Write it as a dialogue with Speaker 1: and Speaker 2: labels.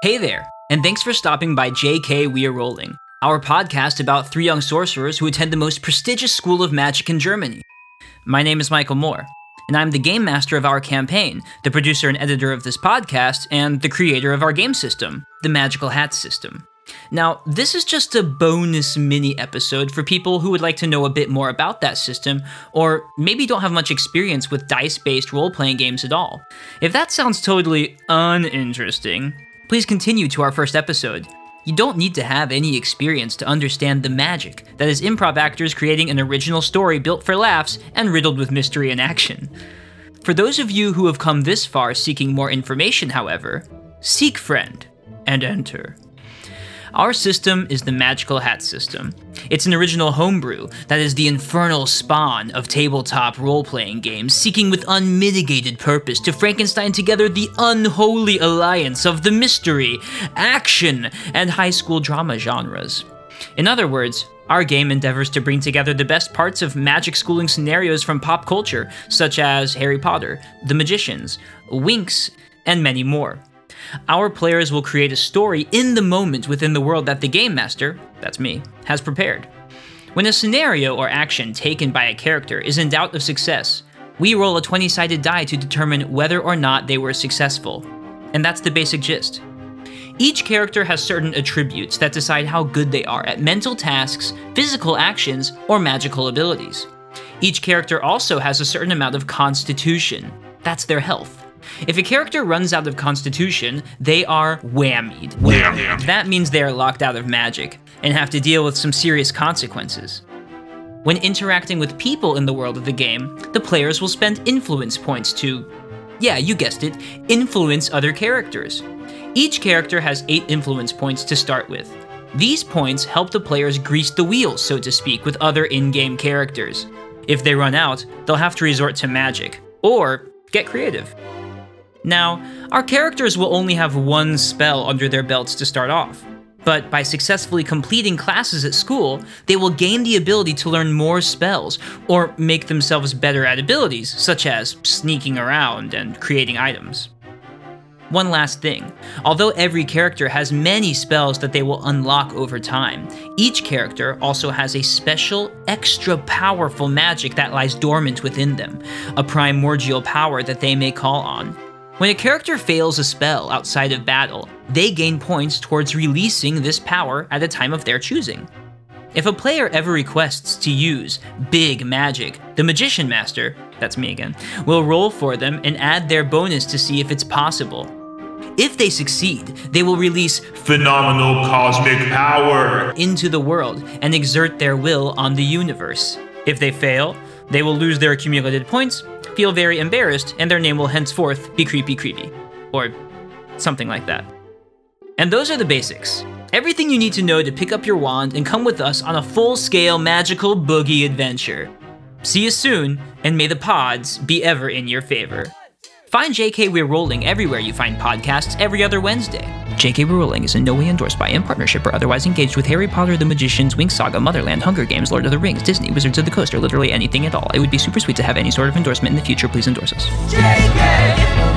Speaker 1: Hey there, and thanks for stopping by JK We Are Rolling, our podcast about three young sorcerers who attend the most prestigious school of magic in Germany. My name is Michael Moore, and I'm the game master of our campaign, the producer and editor of this podcast, and the creator of our game system, the Magical Hat System. Now, this is just a bonus mini episode for people who would like to know a bit more about that system, or maybe don't have much experience with dice based role playing games at all. If that sounds totally uninteresting, please continue to our first episode. You don't need to have any experience to understand the magic that is improv actors creating an original story built for laughs and riddled with mystery and action. For those of you who have come this far seeking more information, however, seek friend and enter. Our system is the Magical Hat system. It's an original homebrew that is the infernal spawn of tabletop role playing games, seeking with unmitigated purpose to Frankenstein together the unholy alliance of the mystery, action, and high school drama genres. In other words, our game endeavors to bring together the best parts of magic schooling scenarios from pop culture, such as Harry Potter, The Magicians, Winx, and many more. Our players will create a story in the moment within the world that the game master, that's me, has prepared. When a scenario or action taken by a character is in doubt of success, we roll a 20 sided die to determine whether or not they were successful. And that's the basic gist. Each character has certain attributes that decide how good they are at mental tasks, physical actions, or magical abilities. Each character also has a certain amount of constitution. That's their health. If a character runs out of constitution, they are whammied.
Speaker 2: Whammied.
Speaker 1: That means they are locked out of magic and have to deal with some serious consequences. When interacting with people in the world of the game, the players will spend influence points to, yeah, you guessed it, influence other characters. Each character has 8 influence points to start with. These points help the players grease the wheels, so to speak, with other in game characters. If they run out, they'll have to resort to magic, or get creative. Now, our characters will only have one spell under their belts to start off, but by successfully completing classes at school, they will gain the ability to learn more spells or make themselves better at abilities, such as sneaking around and creating items. One last thing. Although every character has many spells that they will unlock over time, each character also has a special, extra powerful magic that lies dormant within them, a primordial power that they may call on. When a character fails a spell outside of battle, they gain points towards releasing this power at a time of their choosing. If a player ever requests to use big magic, the Magician Master, that's me again, will roll for them and add their bonus to see if it's possible. If they succeed, they will release
Speaker 2: Phenomenal cosmic power.
Speaker 1: into the world and exert their will on the universe. If they fail, they will lose their accumulated points, feel very embarrassed, and their name will henceforth be Creepy Creepy. Or something like that. And those are the basics. Everything you need to know to pick up your wand and come with us on a full scale magical boogie adventure. See you soon, and may the pods be ever in your favor. Find JK We're Rolling everywhere you find podcasts every other Wednesday. JK We're is in no way endorsed by, in partnership, or otherwise engaged with Harry Potter, The Magicians, Winx Saga, Motherland, Hunger Games, Lord of the Rings, Disney, Wizards of the Coast, or literally anything at all. It would be super sweet to have any sort of endorsement in the future. Please endorse us.
Speaker 3: JK